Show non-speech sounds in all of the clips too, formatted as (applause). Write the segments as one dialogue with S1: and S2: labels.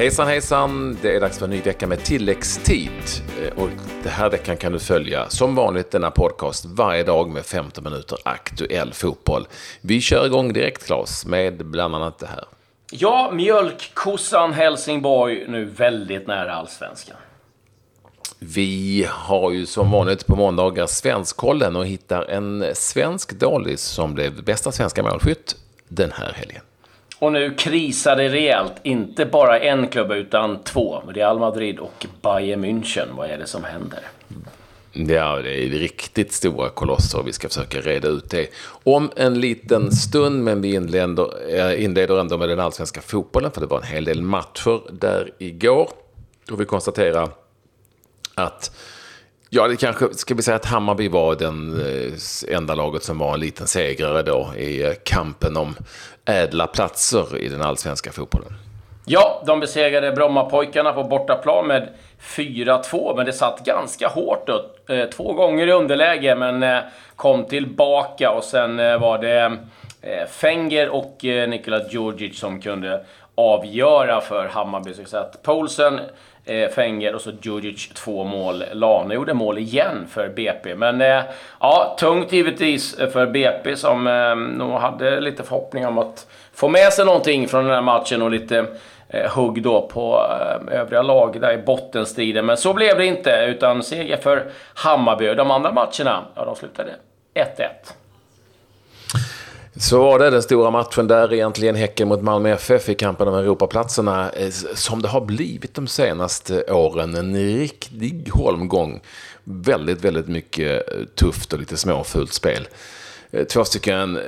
S1: Hejsan hejsan! Det är dags för en ny vecka med tilläggstid. Eh, och den här veckan kan du följa som vanligt denna podcast varje dag med 15 minuter aktuell fotboll. Vi kör igång direkt Claes med bland annat det här.
S2: Ja, mjölkkossan Helsingborg nu väldigt nära allsvenskan.
S1: Vi har ju som vanligt på måndagar Svenskkollen och hittar en svensk Dalis som blev bästa svenska målskytt den här helgen.
S2: Och nu krisar det rejält. Inte bara en klubb, utan två. Real Madrid och Bayern München. Vad är det som händer?
S1: Ja, det är riktigt stora kolosser. Vi ska försöka reda ut det om en liten stund. Men vi inleder, eh, inleder ändå med den allsvenska fotbollen. För det var en hel del matcher där igår. Och vi konstaterar att Ja, det kanske, ska vi säga att Hammarby var den eh, enda laget som var en liten segrare då i eh, kampen om ädla platser i den allsvenska fotbollen.
S2: Ja, de besegrade Brommapojkarna på bortaplan med 4-2, men det satt ganska hårt då. Eh, två gånger i underläge, men kom tillbaka och sen var det Fenger och Nikola Djurdjic som kunde avgöra för Hammarby. Så att Poulsen eh, Fenger och så Djurdjic två mål. Lane gjorde mål igen för BP. Men eh, ja, tungt givetvis eh, för BP som eh, nog hade lite förhoppningar om att få med sig någonting från den här matchen och lite eh, hugg då på eh, övriga lag där i bottenstriden. Men så blev det inte, utan seger för Hammarby. De andra matcherna, ja, de slutade 1-1.
S1: Så var det den stora matchen där egentligen Häcken mot Malmö FF i kampen om Europaplatserna. Eh, som det har blivit de senaste åren. En riktig holmgång. Väldigt, väldigt mycket eh, tufft och lite småfult spel. Eh, två stycken, eh,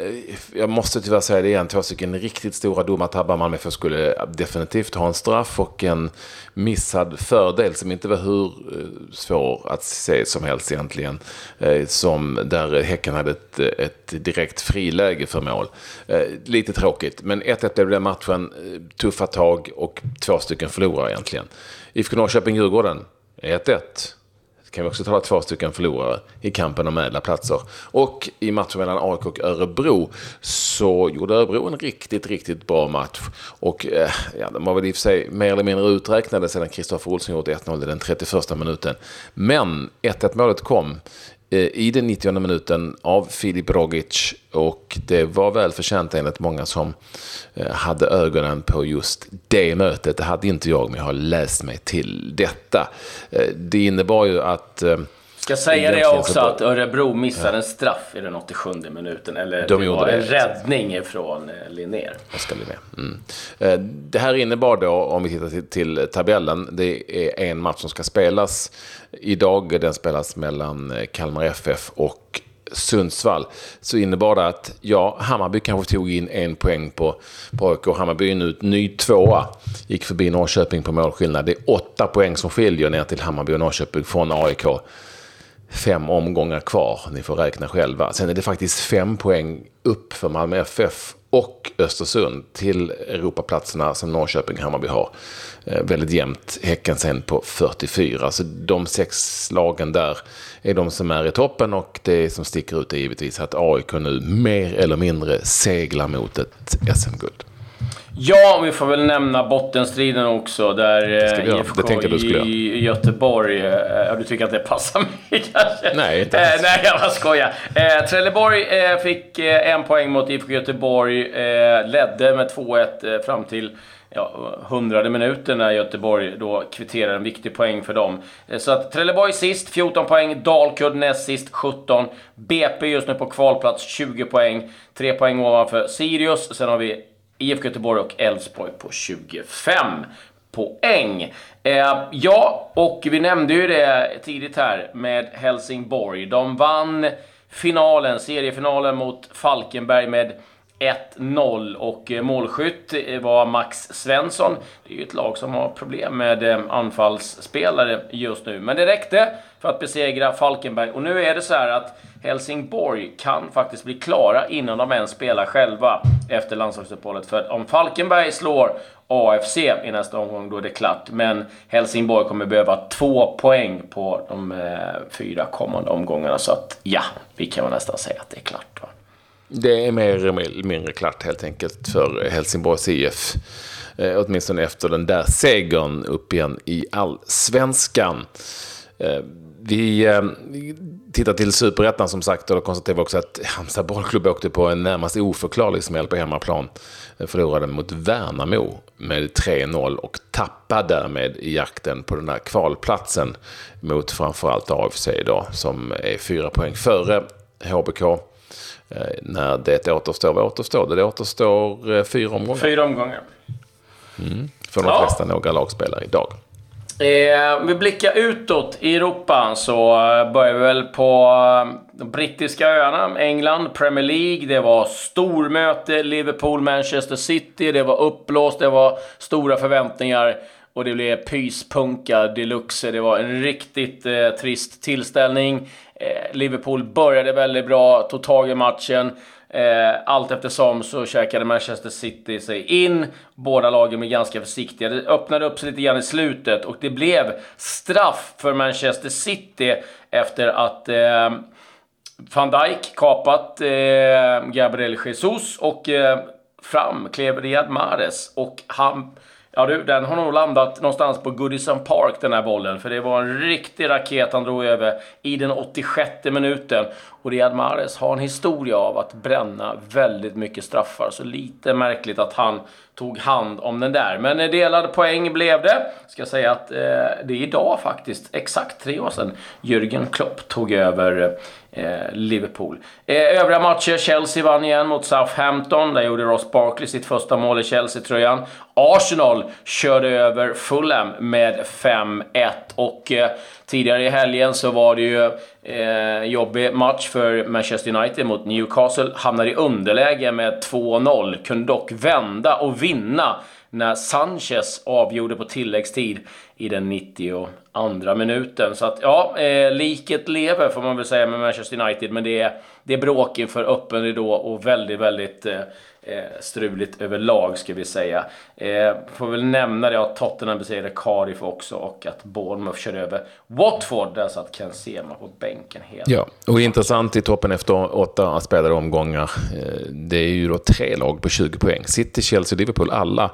S1: jag måste tyvärr säga det igen, två stycken riktigt stora domartabbar Malmö FF skulle definitivt ha en straff och en missad fördel som inte var hur eh, svår att se som helst egentligen. Som där Häcken hade ett, ett direkt friläge för mål. Lite tråkigt, men 1-1 blev den matchen. Tuffa tag och två stycken förlorare egentligen. IFK Norrköping-Djurgården, 1-1 kan vi också tala två stycken förlorare i kampen om ädla platser. Och i matchen mellan AIK och Örebro så gjorde Örebro en riktigt, riktigt bra match. Och eh, ja, de var väl i och för sig mer eller mindre uträknade sedan Kristoffer Olsson gjort 1-0 i den 31 minuten. Men 1-1 målet kom Eh, i den 90 minuten av Filip Rogic och det var välförtjänt enligt många som eh, hade ögonen på just det mötet. Det hade inte jag, men jag har läst mig till detta. Eh, det innebar ju att
S2: Ska säga det också att Örebro missade ja. en straff i den 87 minuten. Eller De det var en det. räddning från Linnér.
S1: Oskar Linnér. Mm. Det här innebar då, om vi tittar till, till, tabellen, det är en match som ska spelas idag. Den spelas mellan Kalmar FF och Sundsvall. Så innebar det att, ja, Hammarby kanske tog in en poäng på, på AIK. Hammarby är nu ny tvåa. Gick förbi Norrköping på målskillnad. Det är åtta poäng som skiljer ner till Hammarby och Norrköping från AIK fem omgångar kvar. Ni får räkna själva. Sen är det faktiskt fem poäng upp för Malmö FF och Östersund till Europaplatserna som Norrköping och Hammarby har. Eh, väldigt jämnt. Häcken sen på 44. Så de sex lagen där är de som är i toppen och det som sticker ut är givetvis att AIK nu mer eller mindre seglar mot ett SM-guld.
S2: Ja, vi får väl nämna bottenstriden också. Där
S1: eh, IFK
S2: i Göteborg... Eh, ja, du tycker att det passar (laughs) mig kanske?
S1: Nej, inte
S2: eh, Nej, jag bara skojar. Eh, Trelleborg eh, fick eh, en poäng mot IFK Göteborg. Eh, ledde med 2-1 fram till ja, hundrade minuten när Göteborg då kvitterar en viktig poäng för dem. Så att Trelleborg sist, 14 poäng. Dalkurd näst sist, 17. BP just nu på kvalplats, 20 poäng. 3 poäng ovanför Sirius. Sen har vi IFK Göteborg och Elfsborg på 25 poäng. Eh, ja, och vi nämnde ju det tidigt här med Helsingborg. De vann finalen, seriefinalen mot Falkenberg med 1-0 och eh, målskytt eh, var Max Svensson. Det är ju ett lag som har problem med eh, anfallsspelare just nu. Men det räckte för att besegra Falkenberg. Och nu är det så här att Helsingborg kan faktiskt bli klara innan de ens spelar själva efter landslagsuppehållet. För om Falkenberg slår AFC i nästa omgång, då är det klart. Men Helsingborg kommer behöva två poäng på de eh, fyra kommande omgångarna. Så att ja, vi kan väl nästan säga att det är klart. Va?
S1: Det är mer eller mindre klart helt enkelt för Helsingborgs IF. Eh, åtminstone efter den där segern upp igen i allsvenskan. Eh, vi eh, tittar till superettan som sagt och då konstaterar vi också att Halmstad bollklubb åkte på en närmast oförklarlig smäll på hemmaplan. Eh, förlorade mot Värnamo med 3-0 och tappade därmed i jakten på den här kvalplatsen mot framförallt AFC idag som är fyra poäng före HBK. Eh, när det återstår, vad återstår det? Det återstår eh, fyra omgångar.
S2: Fyra omgångar.
S1: Mm. För de ja. flesta några lagspelare idag.
S2: Eh, vi blickar utåt i Europa så börjar vi väl på de brittiska öarna. England, Premier League. Det var stormöte. Liverpool, Manchester City. Det var uppblåst. Det var stora förväntningar. Och det blev pyspunka deluxe. Det var en riktigt eh, trist tillställning. Eh, Liverpool började väldigt bra, tog tag i matchen. Eh, allt eftersom så käkade Manchester City sig in. Båda lagen blev ganska försiktiga. Det öppnade upp sig lite grann i slutet och det blev straff för Manchester City efter att eh, van Dijk kapat eh, Gabriel Jesus och eh, fram klev Riyad Mahrez och han Ja du, den har nog landat någonstans på Goodison Park den här bollen. För det var en riktig raket han drog över i den 86 minuten. Och Riyad Mahrez har en historia av att bränna väldigt mycket straffar. Så lite märkligt att han tog hand om den där. Men delad poäng blev det. Ska säga att eh, det är idag faktiskt exakt tre år sedan Jürgen Klopp tog över eh, Eh, Liverpool. Eh, övriga matcher. Chelsea vann igen mot Southampton. Där gjorde Ross Barkley sitt första mål i Chelsea-tröjan. Arsenal körde över Fulham med 5-1. Och eh, tidigare i helgen så var det ju eh, jobbig match för Manchester United mot Newcastle. Hamnade i underläge med 2-0. Kunde dock vända och vinna när Sanchez avgjorde på tilläggstid i den 92 minuten. Så att ja, eh, liket lever får man väl säga med Manchester United, men det är, det är bråk inför öppen ridå och väldigt, väldigt eh, eh, struligt överlag ska vi säga. Eh, får väl nämna det att Tottenham besegrade Cardiff också och att Bournemouth körde över Watford. Där satt Ken Sema på bänken helt.
S1: Ja, och intressant i toppen efter åtta spelade omgångar. Eh, det är ju då tre lag på 20 poäng. City, Chelsea, Liverpool, alla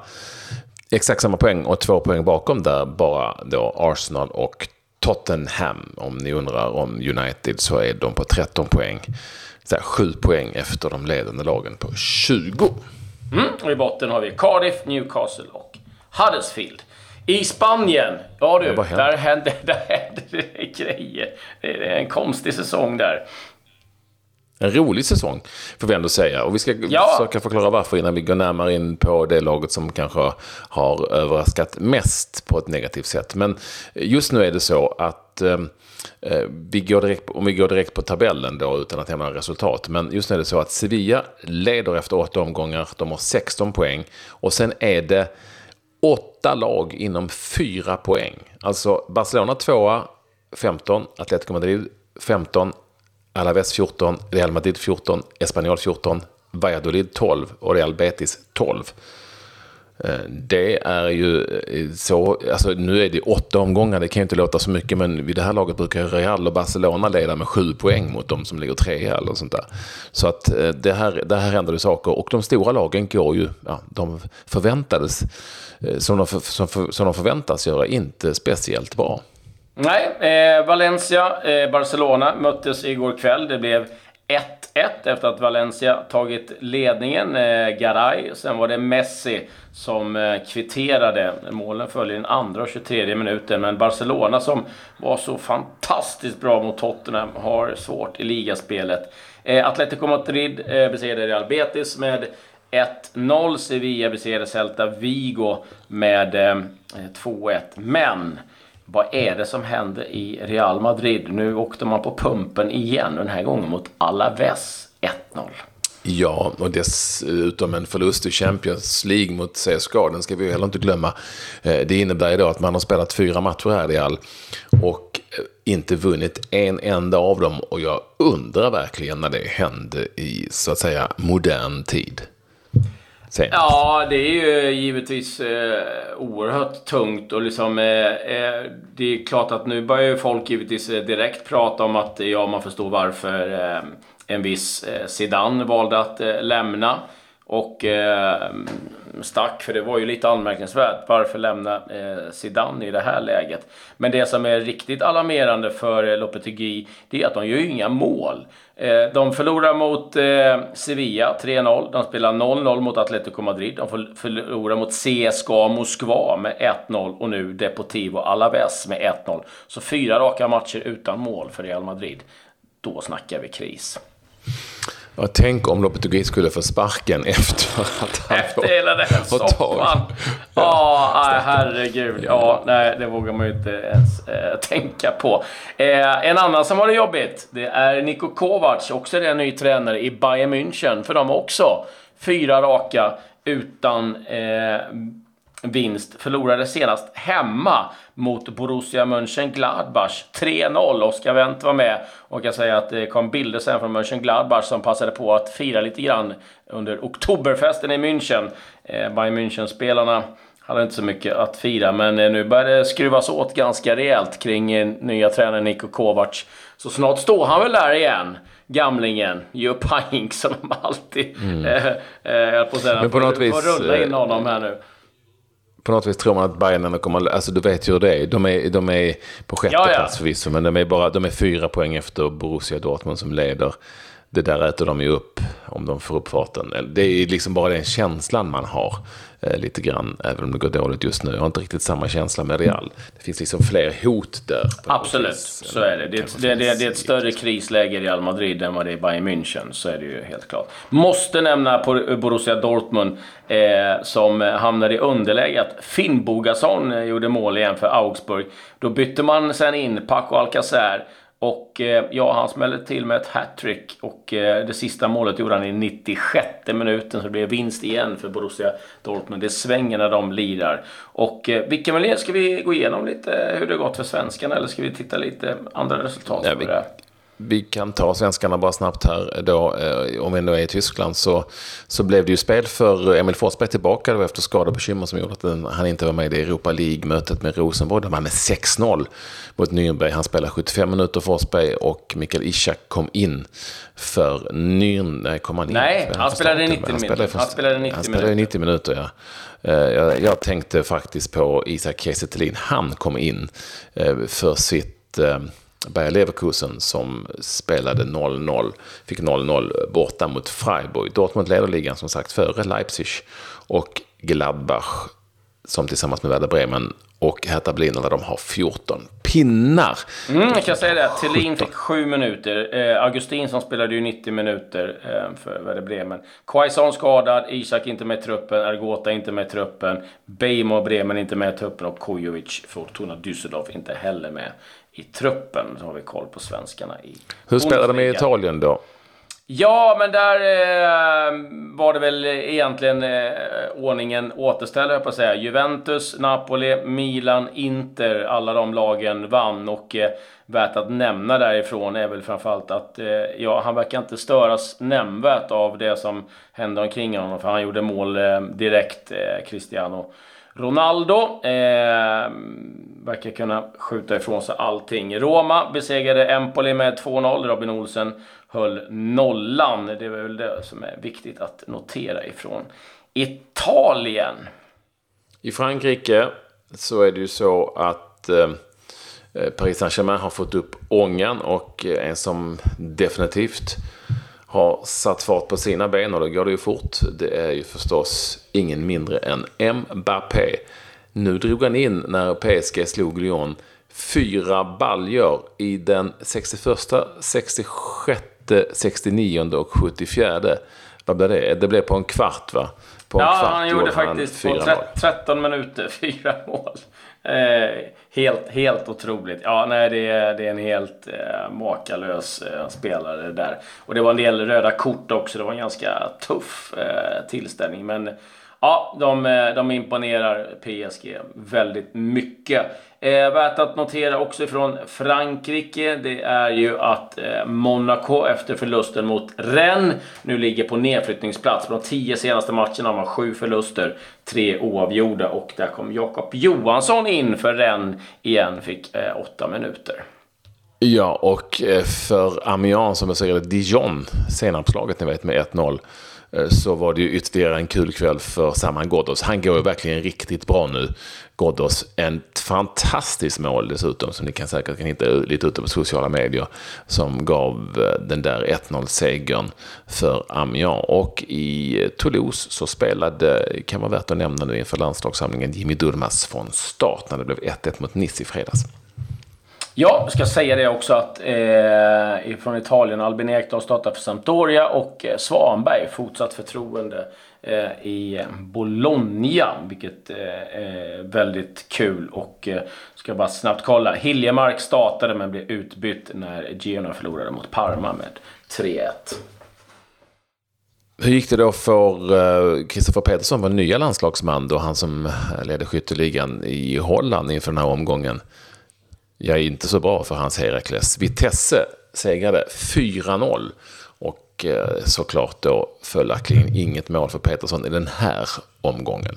S1: exakt samma poäng och två poäng bakom där bara då Arsenal och Tottenham. Om ni undrar om United så är de på 13 poäng så här, sju poäng efter de ledande lagen på 20.
S2: Mm, och i botten har vi Cardiff, Newcastle och Huddersfield. I Spanien, ja du, där händer, (laughs) där händer det grejer. Det är en konstig säsong där.
S1: En rolig säsong, får vi ändå säga. Och vi ska ja. försöka förklara varför innan vi går närmare in på det laget som kanske har överraskat mest på ett negativt sätt. Men just nu är det så att eh, Eh, vi går direkt, om vi går direkt på tabellen då utan att hämna resultat. Men just nu är det så att Sevilla leder efter åtta omgångar. De har 16 poäng. Och sen är det åtta lag inom fyra poäng. Alltså Barcelona 2 15, Atletico Madrid 15, Alaves 14, Real Madrid 14, Espanyol 14, Valladolid 12 och Real Betis 12. Eh, det är ju eh, så, alltså nu är det åtta omgångar, det kan ju inte låta så mycket, men vid det här laget brukar Real och Barcelona leda med sju poäng mot de som ligger trea eller sånt där. Så att eh, det här, det här händer ju saker och de stora lagen går ju, ja, de förväntades, som de, som, som de förväntas göra, inte speciellt bra.
S2: Nej, eh, Valencia, eh, Barcelona möttes igår kväll. Det blev 1-1 efter att Valencia tagit ledningen. Eh, Garay, sen var det Messi som eh, kvitterade. Målen följer den andra och 23 minuten. Men Barcelona som var så fantastiskt bra mot Tottenham har svårt i ligaspelet. Eh, Atletico Madrid eh, besegrade Real Betis med 1-0. Sevilla besegrade Celta Vigo med eh, 2-1. Men vad är det som händer i Real Madrid? Nu åkte man på pumpen igen, den här gången mot Alaves 1-0.
S1: Ja, och dessutom en förlust i Champions League mot CSKA, den ska vi heller inte glömma. Eh, det innebär då att man har spelat fyra matcher här i all och eh, inte vunnit en enda av dem. Och jag undrar verkligen när det hände i, så att säga, modern tid.
S2: Senast. Ja, det är ju givetvis eh, oerhört tungt och liksom... Eh, eh, det är klart att nu börjar ju folk givetvis eh, direkt prata om att ja, man förstår varför eh, en viss eh, Zidane valde att lämna. Och stack, för det var ju lite anmärkningsvärt. Varför lämna eh, Zidane i det här läget? Men det som är riktigt alarmerande för eh, Lopetegui, det är att de gör ju inga mål. Eh, de förlorar mot eh, Sevilla 3-0. De spelar 0-0 mot Atletico Madrid. De förlorar mot CSKA Moskva med 1-0 och nu Deportivo Alaves med 1-0. Så fyra raka matcher utan mål för Real Madrid. Då snackar vi kris.
S1: Ja, tänk om Lopetegui skulle få sparken (laughs) efter att
S2: han Efter hela den soppan. Ja, oh, herregud. Ja, nej, det vågar man ju inte ens eh, tänka på. Eh, en annan som har det jobbigt, det är Niko Kovac, också en ny tränare i Bayern München. För de har också fyra raka utan eh, vinst. Förlorade senast hemma mot Borussia Mönchengladbach. 3-0. Oskar Wendt var med och jag säger att det kom bilder sen från Mönchengladbach som passade på att fira lite grann under oktoberfesten i München. Eh, Bayern München-spelarna hade inte så mycket att fira, men eh, nu börjar det skruvas åt ganska rejält kring eh, nya tränaren Niko Kovac. Så snart står han väl där igen gamlingen Jupp Heynck som de alltid mm. (laughs) äh, äh, på säga. Men på något vis... Får rulla in honom här nu
S1: på något vis tror man att Bayern kommer, alltså du vet ju hur det är. De är, de är på sjätte ja, ja. plats förvisso, men de är, bara, de är fyra poäng efter Borussia Dortmund som leder. Det där äter de ju upp om de får upp farten. Det är liksom bara den känslan man har eh, lite grann, även om det går dåligt just nu. Jag har inte riktigt samma känsla med Real. Det finns liksom fler hot där.
S2: Absolut, så är det. Det det, det, det är ett större krisläge i Real Madrid än vad det är i Bayern München, så är det ju helt klart. Måste nämna på Borussia Dortmund, eh, som hamnade i underläge, att Finnbogason eh, gjorde mål igen för Augsburg. Då bytte man sen in Paco Alcacer och eh, ja, han smällde till med ett hattrick och eh, det sista målet gjorde han i 96 minuten så det blev vinst igen för Borussia Dortmund. Det svänger när de lirar. Och eh, vilken väl ska vi gå igenom lite hur det gått för svenskarna eller ska vi titta lite andra resultat? Ja,
S1: vi, vi kan ta svenskarna bara snabbt här då. Eh, om vi ändå är i Tyskland så, så blev det ju spel för Emil Forsberg tillbaka då efter skadebekymmer som gjorde att han inte var med i Europa League-mötet med Rosenborg. De vann med 6-0 mot Nürnberg. Han spelade 75 minuter Forsberg och Mikael Ishak kom in för Nürnberg. Kom han in?
S2: Nej, han spelade 90 minuter. Han spelade 90
S1: han spelade 90 minuter, ja. Eh, jag, jag tänkte faktiskt på Isak Kiese Han kom in eh, för sitt Bayer Leverkusen som spelade 0-0, fick 0-0 borta mot Freiburg. Dortmund leder ligan som sagt före Leipzig och Gladbach som tillsammans med Werder Bremen och Hertha Berlin de har 14 pinnar.
S2: Mm, jag kan säga det. Thelin fick 7 minuter. Eh, Augustin som spelade ju 90 minuter eh, för Werder Bremen. Quaison skadad, Isak inte med i truppen, Ergota inte med i truppen, Beijmo och Bremen inte med i truppen och Kujovic, Fortuna Düsseldorf inte heller med i truppen. Så har vi koll på svenskarna i
S1: Hur spelar de i Italien då?
S2: Ja, men där eh, var det väl egentligen eh, ordningen återställd, jag på att säga. Juventus, Napoli, Milan, Inter, alla de lagen vann. Och eh, värt att nämna därifrån är väl framförallt att eh, ja, han verkar inte störas nämnvärt av det som hände omkring honom. För han gjorde mål eh, direkt, eh, Cristiano. Ronaldo eh, verkar kunna skjuta ifrån sig allting. Roma besegrade Empoli med 2-0. Robin Olsen höll nollan. Det är väl det som är viktigt att notera ifrån Italien.
S1: I Frankrike så är det ju så att eh, Paris Saint-Germain har fått upp ångan och eh, en som definitivt har satt fart på sina ben och då går det ju fort. Det är ju förstås ingen mindre än Mbappé. Nu drog han in när PSG slog Lyon fyra baljor i den 61, 66, 69 och 74. Vad blev det? Det blev på en kvart va? På
S2: en ja, kvart han gjorde faktiskt på 13 minuter (laughs) fyra mål. Eh, helt, helt otroligt. Ja, nej, det är, det är en helt eh, makalös eh, spelare där. Och det var en del röda kort också. Det var en ganska tuff eh, tillställning. Men Ja, de, eh, de imponerar PSG väldigt mycket. Eh, värt att notera också från Frankrike, det är ju att eh, Monaco efter förlusten mot Rennes nu ligger på nedflyttningsplats. På de tio senaste matcherna har man sju förluster, tre oavgjorda och där kom Jakob Johansson in för Rennes igen, fick eh, åtta minuter.
S1: Ja, och eh, för Amiens som besegrade Dijon, senapslaget ni vet med 1-0 eh, så var det ju ytterligare en kul kväll för Saman Ghoddos. Han går ju verkligen riktigt bra nu. Ghoddos, en fantastiskt mål dessutom, som ni kan säkert kan hitta lite ute på sociala medier, som gav eh, den där 1-0-segern för Amiens. Och i Toulouse så spelade, kan vara värt att nämna nu inför landslagssamlingen, Jimmy Durmaz från start när det blev 1-1 mot Nice i fredags.
S2: Ja, jag ska säga det också att eh, från Italien, Albin Ekdal startar för Sampdoria och eh, Svanberg fortsatt förtroende eh, i eh, Bologna, vilket eh, är väldigt kul. Och eh, ska bara snabbt kolla. Hiljemark startade men blev utbytt när Girona förlorade mot Parma med 3-1.
S1: Hur gick det då för eh, Kristoffer Petersson, vår nya landslagsman då, han som ledde skytteligan i Holland inför den här omgången? Jag är inte så bra för hans Herakles. Vitesse segrade 4-0 och eh, såklart då följaktligen inget mål för Petersson i den här omgången.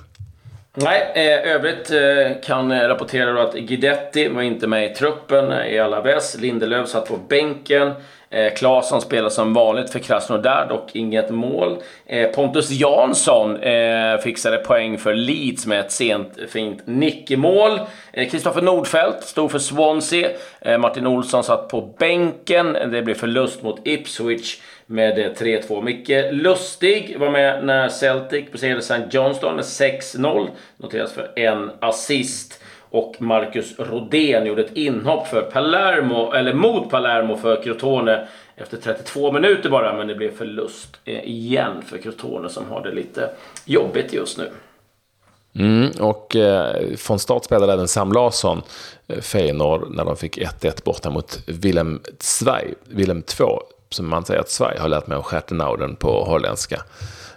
S2: Nej, eh, övrigt eh, kan eh, rapportera att Guidetti var inte med i truppen eh, i alla Alaves. Lindelöf satt på bänken. Eh, Claesson spelar som vanligt för Krasnodar, dock inget mål. Eh, Pontus Jansson eh, fixade poäng för Leeds med ett sent fint nickmål. Eh, Kristoffer eh, Nordfeldt stod för Swansea. Eh, Martin Olsson satt på bänken. Det blev förlust mot Ipswich med eh, 3-2. Micke Lustig var med när Celtic besegrade St. Johnston med 6-0. Noteras för en assist. Och Marcus Rodén gjorde ett inhopp för Palermo, eller mot Palermo för Crotone efter 32 minuter bara. Men det blev förlust eh, igen för Crotone som har det lite jobbigt just nu.
S1: Mm, och eh, från start spelade även Sam Larsson eh, Feyenoord när de fick 1-1 borta mot Willem Zweig. Willem 2, som man säger att Sverige har lärt mig om Schertenauden på holländska.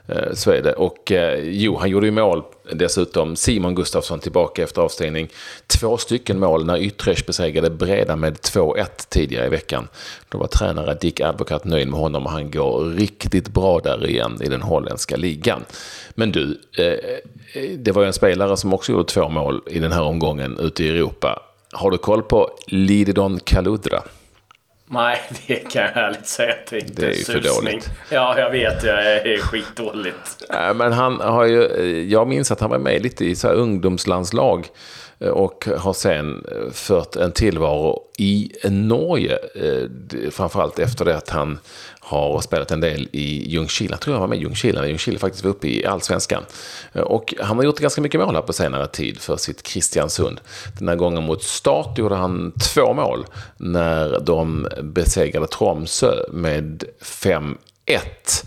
S1: Eh, så är det. Och eh, jo, han gjorde ju mål dessutom. Simon Gustafsson tillbaka efter avstängning. Två stycken mål när Utrecht besegrade Breda med 2-1 tidigare i veckan. Då var tränare Dick Advocat nöjd med honom och han går riktigt bra där igen i den holländska ligan. Men du, eh, det var ju en spelare som också gjorde två mål i den här omgången ute i Europa. Har du koll på Lididon Kaludra?
S2: Nej, (laughs) det kan jag ärligt säga att det inte
S1: det är ju för dåligt.
S2: Ja, jag vet. Jag är skitdåligt.
S1: Men han har ju, jag minns att han var med lite i så ungdomslandslag Eh, Eh, och har sen eh, fört en tillvaro i Norge. Eh, framförallt efter det att han har spelat en del i Ljungskile. Jag tror jag var med i Ljungskile när Ljungskile faktiskt var uppe i allsvenskan. Och han har gjort ganska mycket mål här på senare tid för sitt Kristiansund. Den här gången mot start gjorde han två mål när de besegrade Tromsö med 5 1.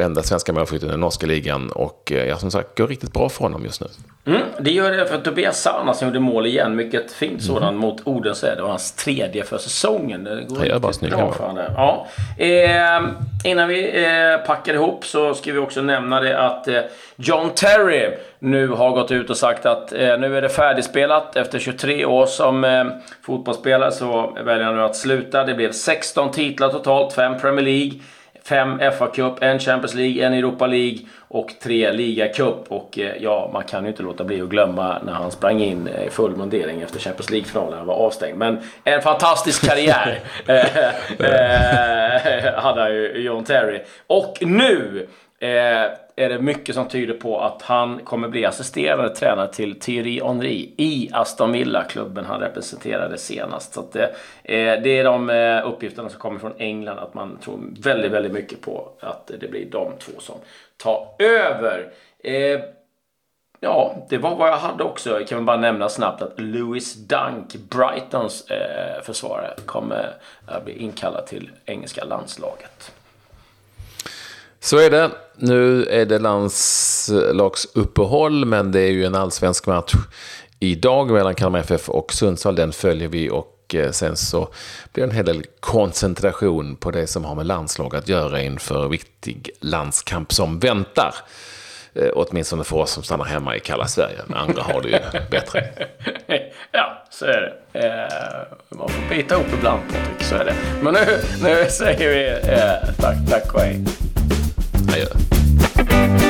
S1: Enda svenska målskytten i den norska ligan och ja, som sagt går riktigt bra för honom just nu.
S2: Mm, det gör det för Tobias Sana som gjorde mål igen. Mycket fint mm. sådan mot Odense. Det var hans tredje för säsongen. Det går
S1: ja, bara snyggt bra
S2: för ja. eh, Innan vi eh, packar ihop så ska vi också nämna det att eh, John Terry nu har gått ut och sagt att eh, nu är det färdigspelat. Efter 23 år som eh, fotbollsspelare så väljer han nu att sluta. Det blev 16 titlar totalt, 5 Premier League fem FA-cup, en Champions League, en Europa League och tre ligacup. Och eh, ja, man kan ju inte låta bli att glömma när han sprang in i full mundering efter Champions League-finalen. Han var avstängd. Men en fantastisk karriär (laughs) eh, eh, hade han ju, John Terry. Och nu eh, Eh, är det mycket som tyder på att han kommer bli assisterande tränare till Thierry Henry i Aston Villa, klubben han representerade senast. Så att, eh, eh det är de eh, uppgifterna som kommer från England, att man tror väldigt, väldigt mycket på att det blir de två som tar över. Eh, Ja, det var vad jag hade också. Jag kan bara nämna snabbt att Lewis Dunk, Brightons eh, försvarare, kommer att bli inkallad till engelska landslaget.
S1: Så är det. Nu är det landslagsuppehåll, men det är ju en allsvensk match idag mellan Kalmar FF och Sundsvall. Den följer vi och eh, sen så blir det en hel del koncentration på det som har med landslag att göra inför viktig landskamp som väntar. Eh, åtminstone för oss som stannar hemma i kalla Sverige. Men andra har det ju bättre. (laughs)
S2: ja, så är det. Eh, man får bita ihop ibland, Så är det. Men nu, nu säger vi eh, tack, tack och hej. player.